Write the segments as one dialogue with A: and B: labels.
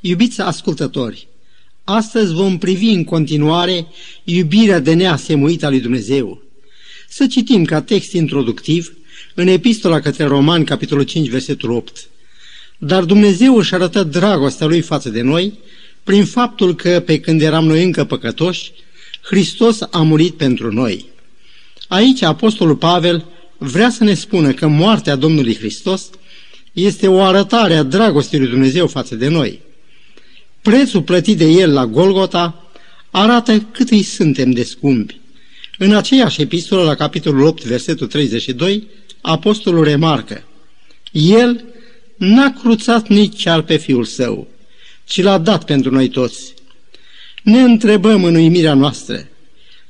A: Iubiți ascultători, astăzi vom privi în continuare iubirea de neasemuită a lui Dumnezeu. Să citim ca text introductiv în Epistola către Roman, capitolul 5, versetul 8. Dar Dumnezeu își arătă dragostea Lui față de noi prin faptul că, pe când eram noi încă păcătoși, Hristos a murit pentru noi. Aici Apostolul Pavel vrea să ne spună că moartea Domnului Hristos este o arătare a dragostei lui Dumnezeu față de noi. Prețul plătit de El la Golgota arată cât îi suntem de scumpi. În aceeași epistolă, la capitolul 8, versetul 32, apostolul remarcă, El n-a cruțat nici chiar pe Fiul Său, ci l-a dat pentru noi toți. Ne întrebăm în uimirea noastră,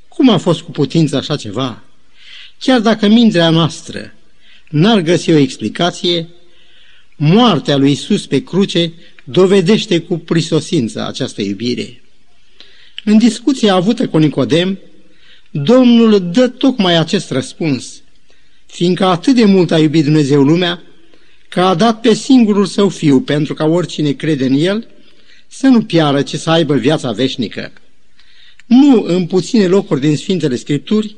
A: cum a fost cu putință așa ceva? Chiar dacă mintea noastră n-ar găsi o explicație, moartea lui Isus pe cruce dovedește cu prisosință această iubire. În discuția avută cu Nicodem, Domnul dă tocmai acest răspuns, fiindcă atât de mult a iubit Dumnezeu lumea, că a dat pe singurul său fiu pentru ca oricine crede în el să nu piară, ci să aibă viața veșnică. Nu în puține locuri din Sfintele Scripturi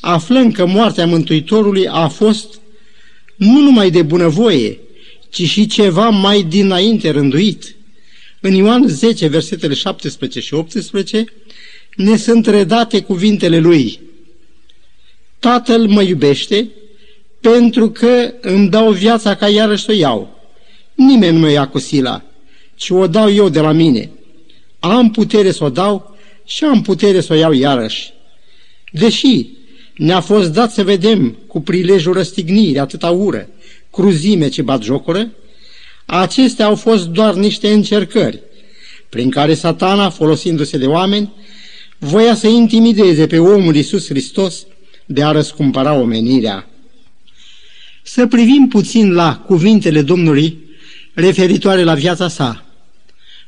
A: aflăm că moartea Mântuitorului a fost nu numai de bunăvoie, ci și ceva mai dinainte rânduit. În Ioan 10, versetele 17 și 18, ne sunt redate cuvintele lui. Tatăl mă iubește pentru că îmi dau viața ca iarăși să o iau. Nimeni nu mă ia cu sila, ci o dau eu de la mine. Am putere să o dau și am putere să o iau iarăși. Deși ne-a fost dat să vedem cu prilejul răstignirii atâta ură, cruzime ce bat jocură, acestea au fost doar niște încercări prin care satana, folosindu-se de oameni, voia să intimideze pe omul Iisus Hristos de a răscumpăra omenirea. Să privim puțin la cuvintele Domnului referitoare la viața sa.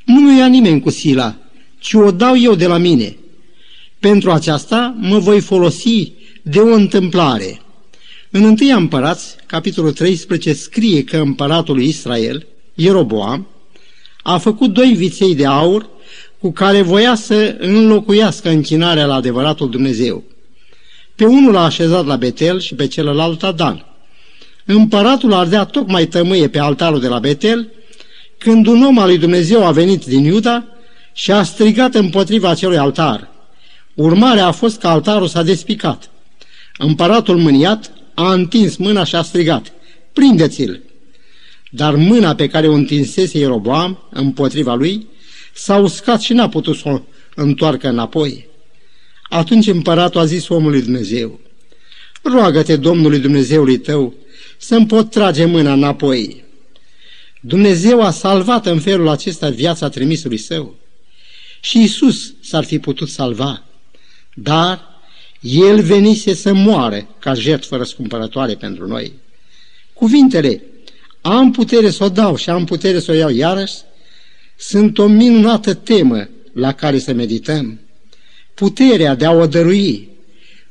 A: Nu mi ia nimeni cu sila, ci o dau eu de la mine. Pentru aceasta mă voi folosi de o întâmplare. În 1 Împărați, capitolul 13, scrie că împăratul lui Israel, Ieroboam, a făcut doi viței de aur cu care voia să înlocuiască închinarea la adevăratul Dumnezeu. Pe unul l-a așezat la Betel și pe celălalt la Dan. Împăratul ardea tocmai tămâie pe altarul de la Betel, când un om al lui Dumnezeu a venit din Iuda și a strigat împotriva acelui altar. Urmarea a fost că altarul s-a despicat. Împăratul mâniat a întins mâna și a strigat, prindeți-l! Dar mâna pe care o întinsese Ieroboam împotriva lui s-a uscat și n-a putut să o întoarcă înapoi. Atunci împăratul a zis omului Dumnezeu, roagă-te Domnului Dumnezeului tău să-mi pot trage mâna înapoi. Dumnezeu a salvat în felul acesta viața trimisului său. Și Isus s-ar fi putut salva, dar el venise să moare ca jertfă răscumpărătoare pentru noi. Cuvintele, am putere să o dau și am putere să o iau iarăși, sunt o minunată temă la care să medităm. Puterea de a o dărui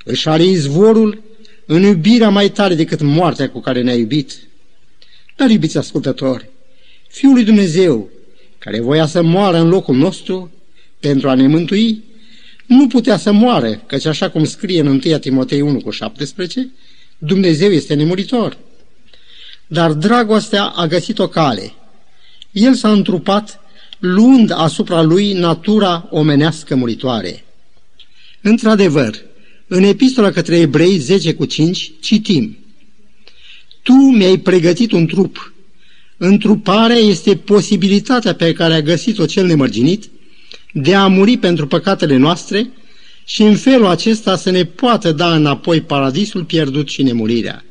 A: își are izvorul în iubirea mai tare decât moartea cu care ne-a iubit. Dar, iubiți ascultători, Fiul lui Dumnezeu, care voia să moară în locul nostru pentru a ne mântui, nu putea să moară, căci așa cum scrie în 1 Timotei 1 cu 17, Dumnezeu este nemuritor. Dar dragostea a găsit o cale. El s-a întrupat luând asupra lui natura omenească muritoare. Într-adevăr, în epistola către evrei 10 cu 5 citim Tu mi-ai pregătit un trup. Întruparea este posibilitatea pe care a găsit-o cel nemărginit de a muri pentru păcatele noastre și în felul acesta să ne poată da înapoi paradisul pierdut și nemurirea.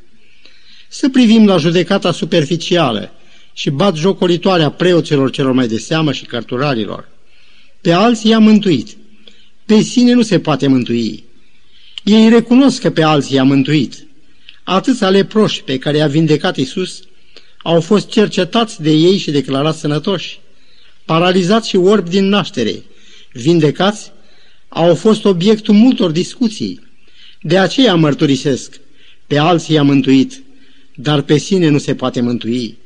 A: Să privim la judecata superficială și bat jocolitoarea preoților celor mai de seamă și cărturarilor. Pe alții i-a mântuit. Pe sine nu se poate mântui. Ei recunosc că pe alții i-a mântuit. Atâția leproși pe care i-a vindecat Isus au fost cercetați de ei și declarați sănătoși, paralizați și orbi din naștere, vindecați, au fost obiectul multor discuții. De aceea mărturisesc, pe alții i-a mântuit, dar pe sine nu se poate mântui.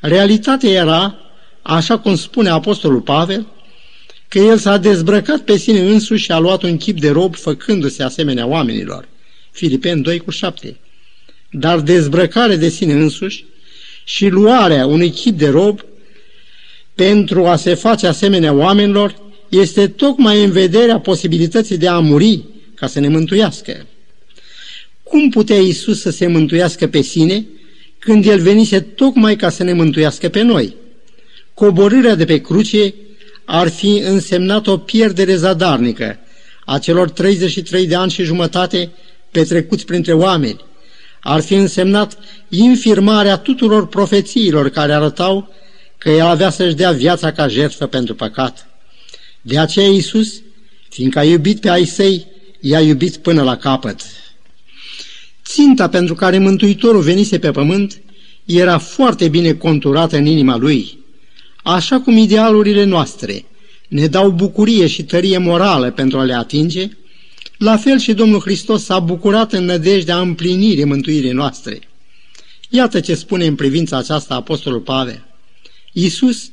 A: Realitatea era așa cum spune Apostolul Pavel, că el s-a dezbrăcat pe sine însuși și a luat un chip de rob făcându-se asemenea oamenilor. Filipen 2 cu 7. Dar dezbrăcare de sine însuși și luarea unui chip de rob pentru a se face asemenea oamenilor este tocmai în vederea posibilității de a muri ca să ne mântuiască. Cum putea Isus să se mântuiască pe sine când El venise tocmai ca să ne mântuiască pe noi? Coborârea de pe cruce ar fi însemnat o pierdere zadarnică a celor 33 de ani și jumătate petrecuți printre oameni. Ar fi însemnat infirmarea tuturor profețiilor care arătau că el avea să-și dea viața ca jertfă pentru păcat. De aceea Iisus, fiindcă a iubit pe ai săi, i-a iubit până la capăt. Ținta pentru care Mântuitorul venise pe pământ era foarte bine conturată în inima lui, așa cum idealurile noastre ne dau bucurie și tărie morală pentru a le atinge, la fel și Domnul Hristos s-a bucurat în nădejdea împlinirii mântuirii noastre. Iată ce spune în privința aceasta Apostolul Pavel. Iisus,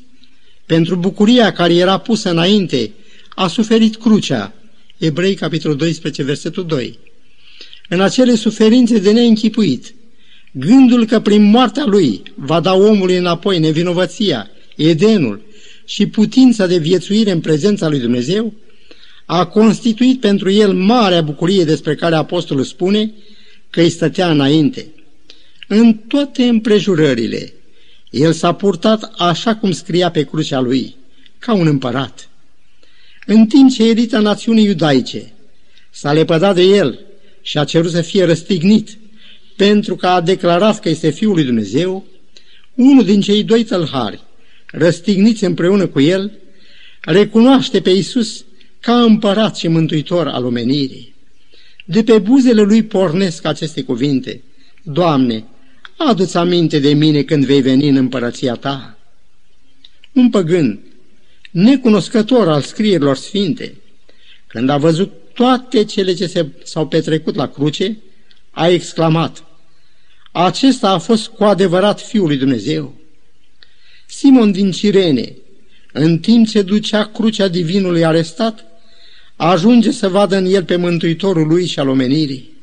A: pentru bucuria care era pusă înainte, a suferit crucea. Ebrei, capitolul 12, versetul 2. În acele suferințe de neînchipuit, gândul că prin moartea lui va da omului înapoi nevinovăția, Edenul și putința de viețuire în prezența lui Dumnezeu, a constituit pentru el marea bucurie despre care apostolul spune că îi stătea înainte. În toate împrejurările, el s-a purtat așa cum scria pe crucea lui, ca un împărat. În timp ce elita națiunii iudaice s-a lepădat de el și a cerut să fie răstignit pentru că a declarat că este Fiul lui Dumnezeu, unul din cei doi tălhari, răstigniți împreună cu el, recunoaște pe Iisus ca împărat și mântuitor al omenirii. De pe buzele lui pornesc aceste cuvinte, Doamne, adu-ți aminte de mine când vei veni în împărăția ta. Un păgân, necunoscător al scrierilor sfinte, când a văzut toate cele ce se, s-au petrecut la cruce, a exclamat, acesta a fost cu adevărat Fiul lui Dumnezeu. Simon din Cirene, în timp ce ducea crucea divinului arestat, ajunge să vadă în el pe Mântuitorul lui și al omenirii.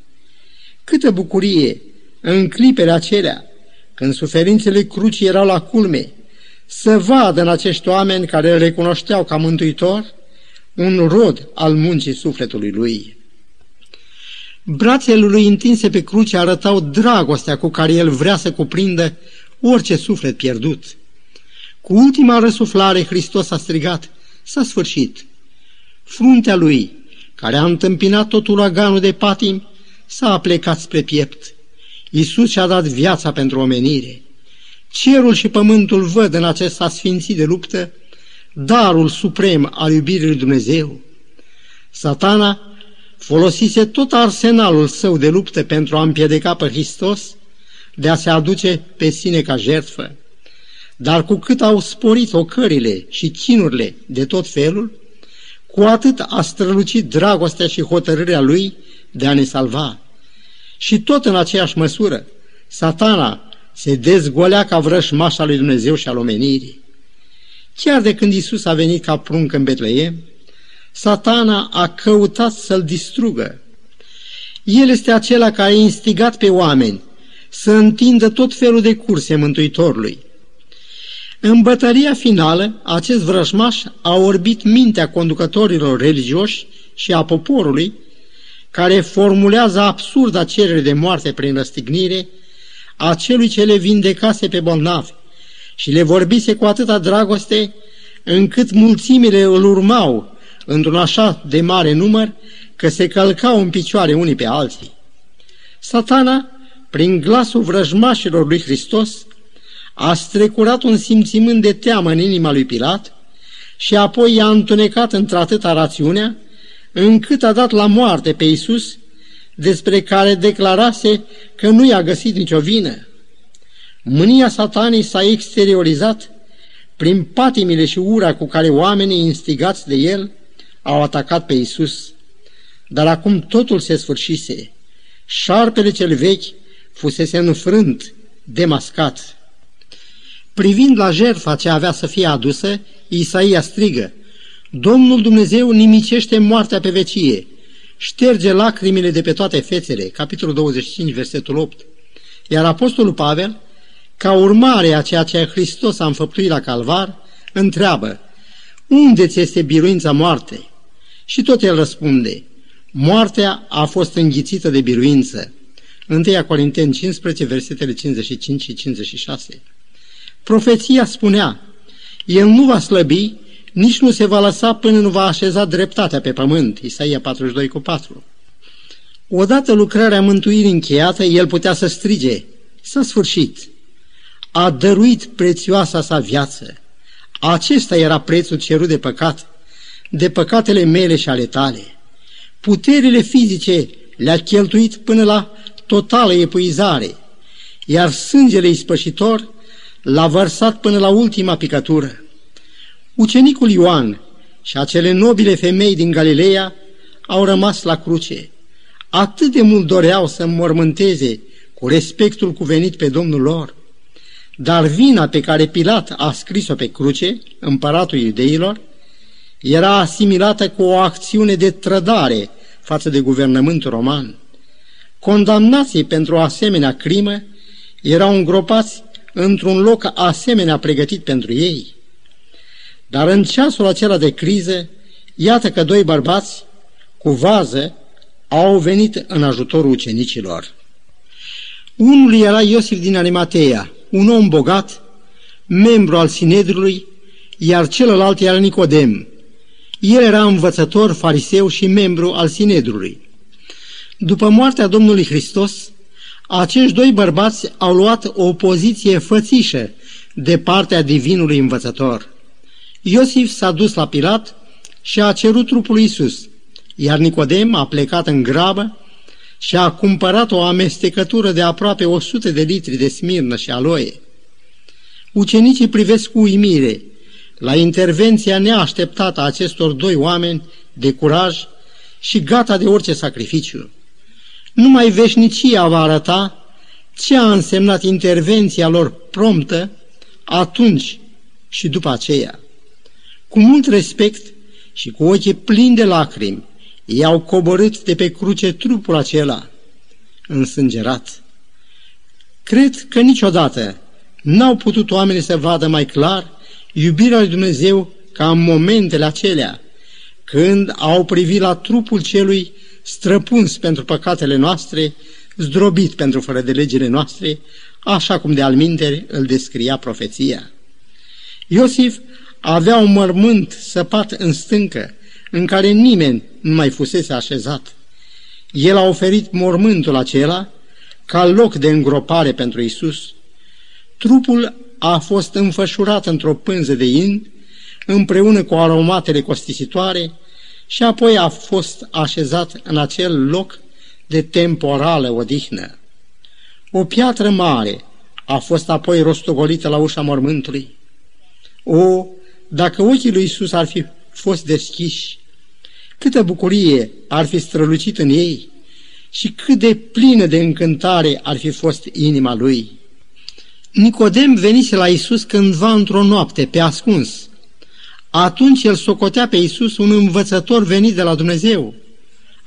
A: Câtă bucurie în clipele acelea, când suferințele crucii erau la culme, să vadă în acești oameni care îl recunoșteau ca mântuitor un rod al muncii sufletului lui. Brațele lui întinse pe cruce arătau dragostea cu care el vrea să cuprindă orice suflet pierdut. Cu ultima răsuflare, Hristos a strigat, s-a sfârșit. Fruntea lui, care a întâmpinat tot uraganul de patim, s-a aplecat spre piept. Iisus și-a dat viața pentru omenire. Cerul și pământul văd în acest asfințit de luptă darul suprem al iubirii lui Dumnezeu. Satana folosise tot arsenalul său de luptă pentru a împiedica pe Hristos de a se aduce pe sine ca jertfă. Dar cu cât au sporit ocările și chinurile de tot felul, cu atât a strălucit dragostea și hotărârea lui de a ne salva. Și tot în aceeași măsură, satana se dezgolea ca vrășmașa lui Dumnezeu și al omenirii. Chiar de când Isus a venit ca prunc în Betleem, satana a căutat să-l distrugă. El este acela care a instigat pe oameni să întindă tot felul de curse Mântuitorului. În bătăria finală, acest vrăjmaș a orbit mintea conducătorilor religioși și a poporului, care formulează absurda cerere de moarte prin răstignire a celui ce le vindecase pe bolnavi și le vorbise cu atâta dragoste încât mulțimile îl urmau într-un așa de mare număr că se călcau în picioare unii pe alții. Satana, prin glasul vrăjmașilor lui Hristos, a strecurat un simțimânt de teamă în inima lui Pilat și apoi i-a întunecat într-atâta rațiunea, încât a dat la moarte pe Iisus, despre care declarase că nu i-a găsit nicio vină. Mânia satanii s-a exteriorizat prin patimile și ura cu care oamenii instigați de el au atacat pe Iisus. Dar acum totul se sfârșise. Șarpele cel vechi fusese înfrânt, demascat. Privind la jertfa ce avea să fie adusă, Isaia strigă, Domnul Dumnezeu nimicește moartea pe vecie, șterge lacrimile de pe toate fețele, capitolul 25, versetul 8. Iar Apostolul Pavel, ca urmare a ceea ce Hristos a înfăptuit la calvar, întreabă, unde ți este biruința moartei? Și tot el răspunde, moartea a fost înghițită de biruință. 1 Corinteni 15, versetele 55 și 56. Profeția spunea, el nu va slăbi, nici nu se va lăsa până nu va așeza dreptatea pe pământ. Isaia 42 cu 4. Odată lucrarea mântuirii încheiată, el putea să strige, s-a sfârșit. A dăruit prețioasa sa viață. Acesta era prețul cerut de păcat, de păcatele mele și ale tale. Puterile fizice le-a cheltuit până la totală epuizare, iar sângele ispășitor l-a vărsat până la ultima picătură. Ucenicul Ioan și acele nobile femei din Galileea au rămas la cruce. Atât de mult doreau să mormânteze cu respectul cuvenit pe Domnul lor. Dar vina pe care Pilat a scris-o pe cruce, împăratul iudeilor, era asimilată cu o acțiune de trădare față de guvernământul roman. Condamnații pentru o asemenea crimă erau îngropați într-un loc asemenea pregătit pentru ei. Dar în ceasul acela de criză, iată că doi bărbați cu vază au venit în ajutorul ucenicilor. Unul era Iosif din Arimateea, un om bogat, membru al Sinedrului, iar celălalt era Nicodem. El era învățător, fariseu și membru al Sinedrului. După moartea Domnului Hristos, acești doi bărbați au luat o poziție fățișă de partea divinului învățător. Iosif s-a dus la Pilat și a cerut trupul lui Isus, iar Nicodem a plecat în grabă și a cumpărat o amestecătură de aproape 100 de litri de smirnă și aloe. Ucenicii privesc cu uimire la intervenția neașteptată a acestor doi oameni de curaj și gata de orice sacrificiu. Numai veșnicia va arăta ce a însemnat intervenția lor promptă atunci și după aceea. Cu mult respect și cu ochii plini de lacrimi, i-au coborât de pe cruce trupul acela însângerat. Cred că niciodată n-au putut oamenii să vadă mai clar iubirea lui Dumnezeu ca în momentele acelea, când au privit la trupul celui străpuns pentru păcatele noastre, zdrobit pentru fără de legile noastre, așa cum de alminteri îl descria profeția. Iosif avea un mormânt săpat în stâncă, în care nimeni nu mai fusese așezat. El a oferit mormântul acela ca loc de îngropare pentru Isus. Trupul a fost înfășurat într-o pânză de in, împreună cu aromatele costisitoare, și apoi a fost așezat în acel loc de temporală odihnă. O piatră mare a fost apoi rostogolită la ușa mormântului. O, dacă ochii lui Isus ar fi fost deschiși, câtă bucurie ar fi strălucit în ei și cât de plină de încântare ar fi fost inima lui. Nicodem venise la Isus cândva într-o noapte, pe ascuns. Atunci el socotea pe Isus un învățător venit de la Dumnezeu.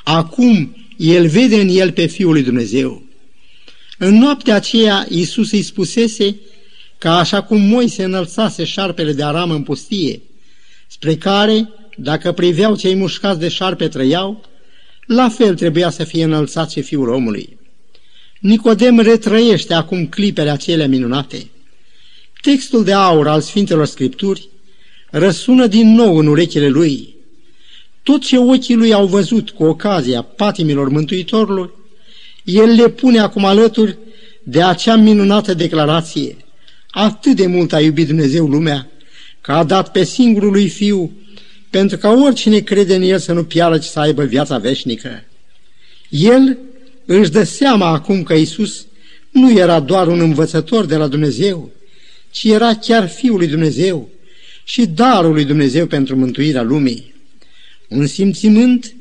A: Acum el vede în el pe Fiul lui Dumnezeu. În noaptea aceea Isus îi spusese că așa cum Moise înălțase șarpele de aram în pustie, spre care, dacă priveau cei mușcați de șarpe trăiau, la fel trebuia să fie înălțat și fiul omului. Nicodem retrăiește acum clipele acelea minunate. Textul de aur al Sfintelor Scripturi răsună din nou în urechile lui. Tot ce ochii lui au văzut cu ocazia patimilor Mântuitorului, el le pune acum alături de acea minunată declarație – Atât de mult a iubit Dumnezeu lumea, că a dat pe singurul lui Fiu, pentru ca oricine crede în El să nu piară, ci să aibă viața veșnică. El își dă seama acum că Isus nu era doar un învățător de la Dumnezeu, ci era chiar Fiul lui Dumnezeu și darul lui Dumnezeu pentru mântuirea lumii. Un simțimânt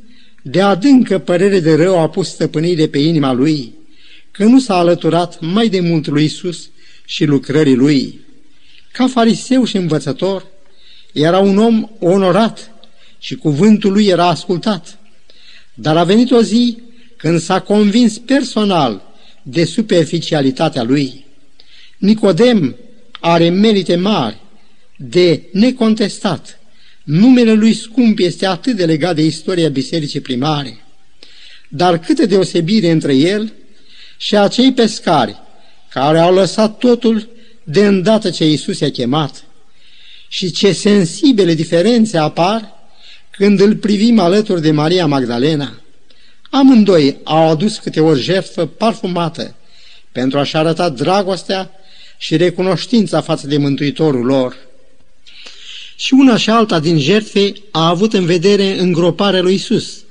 A: de adâncă părere de rău a pus stăpânire pe inima lui, că nu s-a alăturat mai de mult lui Isus și lucrării lui. Ca fariseu și învățător, era un om onorat și cuvântul lui era ascultat. Dar a venit o zi când s-a convins personal de superficialitatea lui. Nicodem are merite mari, de necontestat. Numele lui scump este atât de legat de istoria bisericii primare. Dar câtă deosebire între el și acei pescari care au lăsat totul de îndată ce Iisus i-a chemat. Și ce sensibile diferențe apar când îl privim alături de Maria Magdalena. Amândoi au adus câte o jertfă parfumată pentru a-și arăta dragostea și recunoștința față de Mântuitorul lor. Și una și alta din jertfe a avut în vedere îngroparea lui Isus.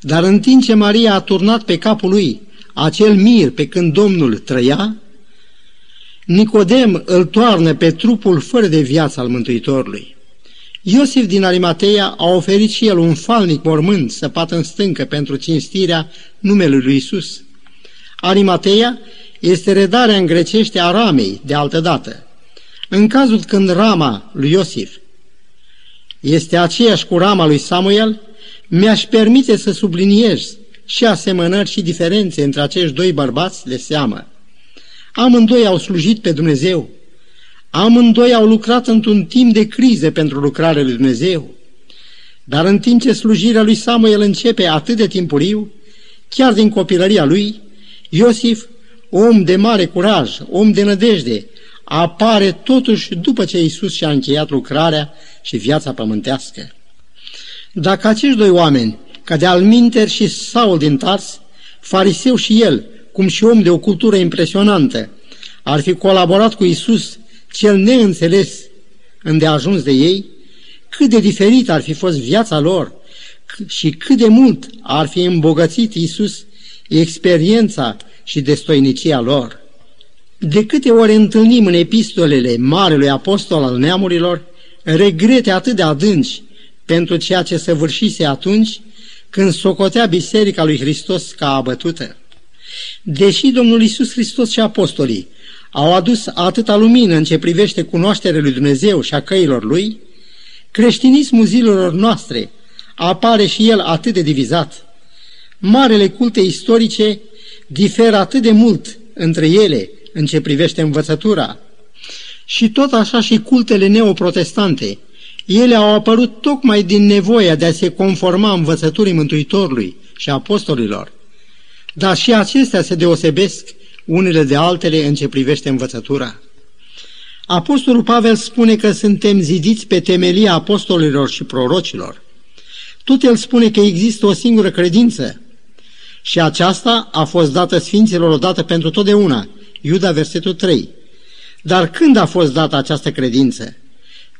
A: Dar în timp ce Maria a turnat pe capul lui acel mir pe când Domnul trăia, Nicodem îl toarnă pe trupul fără de viață al Mântuitorului. Iosif din Arimateia a oferit și el un falnic mormânt săpat în stâncă pentru cinstirea numelui lui Isus. Arimateia este redarea în grecește a ramei de altă dată. În cazul când rama lui Iosif este aceeași cu rama lui Samuel, mi-aș permite să subliniez și asemănări și diferențe între acești doi bărbați de seamă. Amândoi au slujit pe Dumnezeu. Amândoi au lucrat într-un timp de crize pentru lucrarea lui Dumnezeu. Dar în timp ce slujirea lui Samuel începe atât de timpuriu, chiar din copilăria lui, Iosif, om de mare curaj, om de nădejde, apare totuși după ce Iisus și-a încheiat lucrarea și viața pământească. Dacă acești doi oameni, ca de Alminter și Saul din Tars, fariseu și el, cum și om de o cultură impresionantă, ar fi colaborat cu Isus, cel neînțeles îndeajuns de ei, cât de diferit ar fi fost viața lor și cât de mult ar fi îmbogățit Isus experiența și destoinicia lor. De câte ori întâlnim în epistolele Marelui Apostol al neamurilor regrete atât de adânci pentru ceea ce săvârșise atunci când socotea Biserica lui Hristos ca abătută. Deși Domnul Isus Hristos și apostolii au adus atâta lumină în ce privește cunoașterea lui Dumnezeu și a căilor lui, creștinismul zilelor noastre apare și el atât de divizat. Marele culte istorice diferă atât de mult între ele în ce privește învățătura. Și tot așa și cultele neoprotestante, ele au apărut tocmai din nevoia de a se conforma învățăturii Mântuitorului și apostolilor. Dar și acestea se deosebesc unele de altele în ce privește învățătura. Apostolul Pavel spune că suntem zidiți pe temelia apostolilor și prorocilor. Tot el spune că există o singură credință și aceasta a fost dată Sfinților odată pentru totdeauna. Iuda, versetul 3. Dar când a fost dată această credință?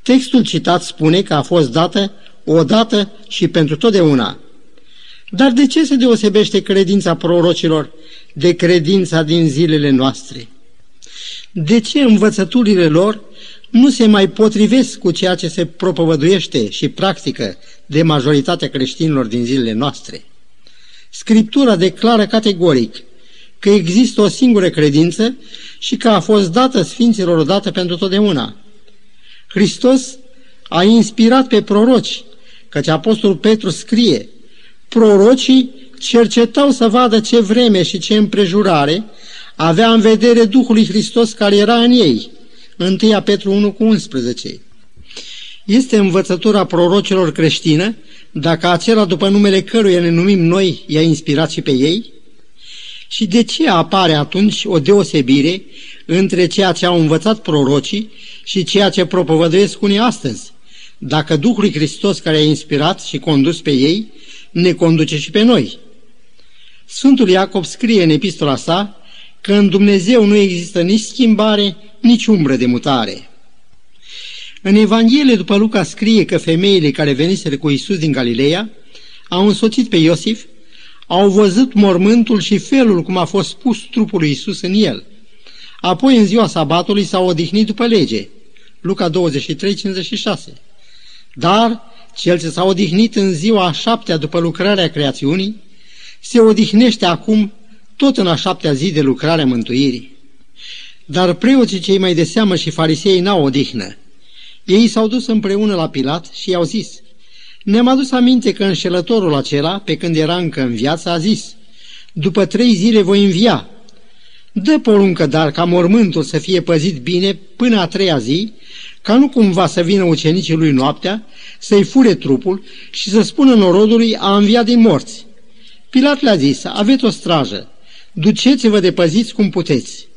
A: Textul citat spune că a fost dată odată și pentru totdeauna. Dar de ce se deosebește credința prorocilor de credința din zilele noastre? De ce învățăturile lor nu se mai potrivesc cu ceea ce se propovăduiește și practică de majoritatea creștinilor din zilele noastre? Scriptura declară categoric că există o singură credință și că a fost dată Sfinților odată pentru totdeauna. Hristos a inspirat pe proroci, căci Apostolul Petru scrie, prorocii cercetau să vadă ce vreme și ce împrejurare avea în vedere Duhului Hristos care era în ei. 1 Petru 1 cu 11. Este învățătura prorocilor creștină dacă acela după numele căruia ne numim noi i-a inspirat și pe ei? Și de ce apare atunci o deosebire între ceea ce au învățat prorocii și ceea ce propovăduiesc unii astăzi? Dacă Duhul Hristos care a inspirat și condus pe ei, ne conduce și pe noi. Sfântul Iacob scrie în epistola sa că în Dumnezeu nu există nici schimbare, nici umbră de mutare. În Evanghelie după Luca scrie că femeile care veniseră cu Isus din Galileea au însoțit pe Iosif, au văzut mormântul și felul cum a fost pus trupul lui Isus în el. Apoi în ziua sabatului s-au odihnit după lege. Luca 23, 56. Dar cel ce s-a odihnit în ziua a șaptea după lucrarea creațiunii, se odihnește acum tot în a șaptea zi de lucrarea mântuirii. Dar preoții cei mai de seamă și farisei n-au odihnă. Ei s-au dus împreună la Pilat și i-au zis, Ne-am adus aminte că înșelătorul acela, pe când era încă în viață, a zis, După trei zile voi învia. Dă poruncă, dar, ca mormântul să fie păzit bine până a treia zi, ca nu cumva să vină ucenicii lui noaptea, să-i fure trupul și să spună norodului a înviat din morți. Pilat le-a zis, aveți o strajă, duceți-vă de păziți cum puteți.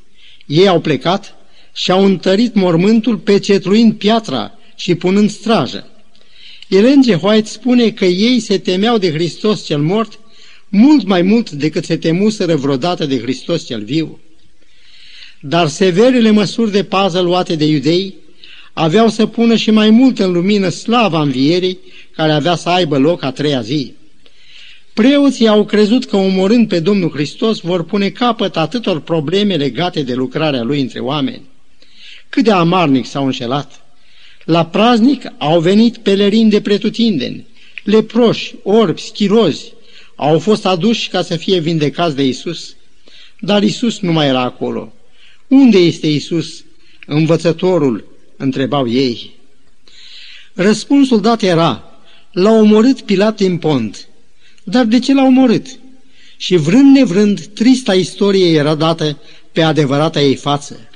A: Ei au plecat și au întărit mormântul pecetluind piatra și punând strajă. Ellen G. White spune că ei se temeau de Hristos cel mort mult mai mult decât se temuseră vreodată de Hristos cel viu. Dar severele măsuri de pază luate de iudei aveau să pună și mai mult în lumină slava învierii care avea să aibă loc a treia zi. Preoții au crezut că omorând pe Domnul Hristos vor pune capăt atâtor probleme legate de lucrarea Lui între oameni. Cât de amarnic s-au înșelat! La praznic au venit pelerini de pretutindeni, leproși, orbi, schirozi, au fost aduși ca să fie vindecați de Isus, dar Isus nu mai era acolo. Unde este Isus, învățătorul? întrebau ei. Răspunsul dat era, l-a omorât Pilat din pont. Dar de ce l-a omorât? Și vrând nevrând, trista istorie era dată pe adevărata ei față.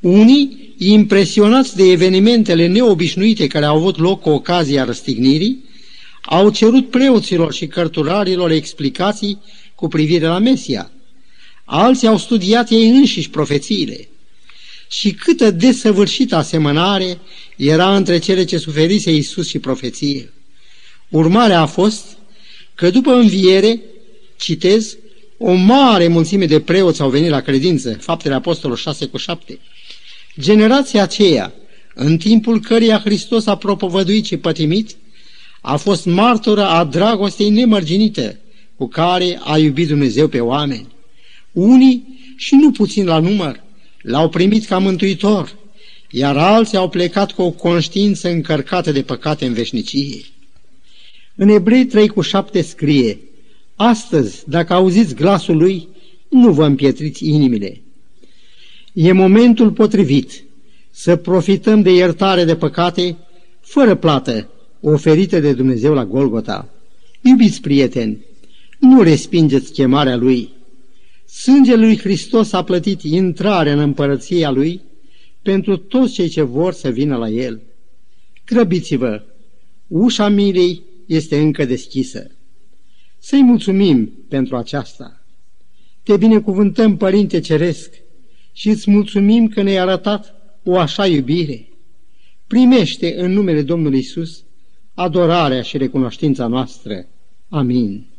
A: Unii, impresionați de evenimentele neobișnuite care au avut loc cu ocazia răstignirii, au cerut preoților și cărturarilor explicații cu privire la Mesia. Alții au studiat ei înșiși profețiile. Și câtă desăvârșită asemănare era între cele ce suferise Iisus și profeție. Urmarea a fost că după înviere, citez, o mare mulțime de preoți au venit la credință, faptele apostolilor 6 cu 7. Generația aceea, în timpul căreia Hristos a propovăduit și pătimit, a fost martoră a dragostei nemărginite cu care a iubit Dumnezeu pe oameni. Unii, și nu puțin la număr, l-au primit ca mântuitor, iar alții au plecat cu o conștiință încărcată de păcate în veșnicie. În Ebrei 3 cu 7 scrie, Astăzi, dacă auziți glasul lui, nu vă împietriți inimile. E momentul potrivit să profităm de iertare de păcate fără plată oferită de Dumnezeu la Golgota. Iubiți prieteni, nu respingeți chemarea Lui. Sângele lui Hristos a plătit intrarea în împărăția Lui pentru toți cei ce vor să vină la El. Grăbiți-vă! Ușa milei este încă deschisă. Să-i mulțumim pentru aceasta. Te binecuvântăm, Părinte Ceresc, și îți mulțumim că ne-ai arătat o așa iubire. Primește în numele Domnului Isus adorarea și recunoștința noastră. Amin.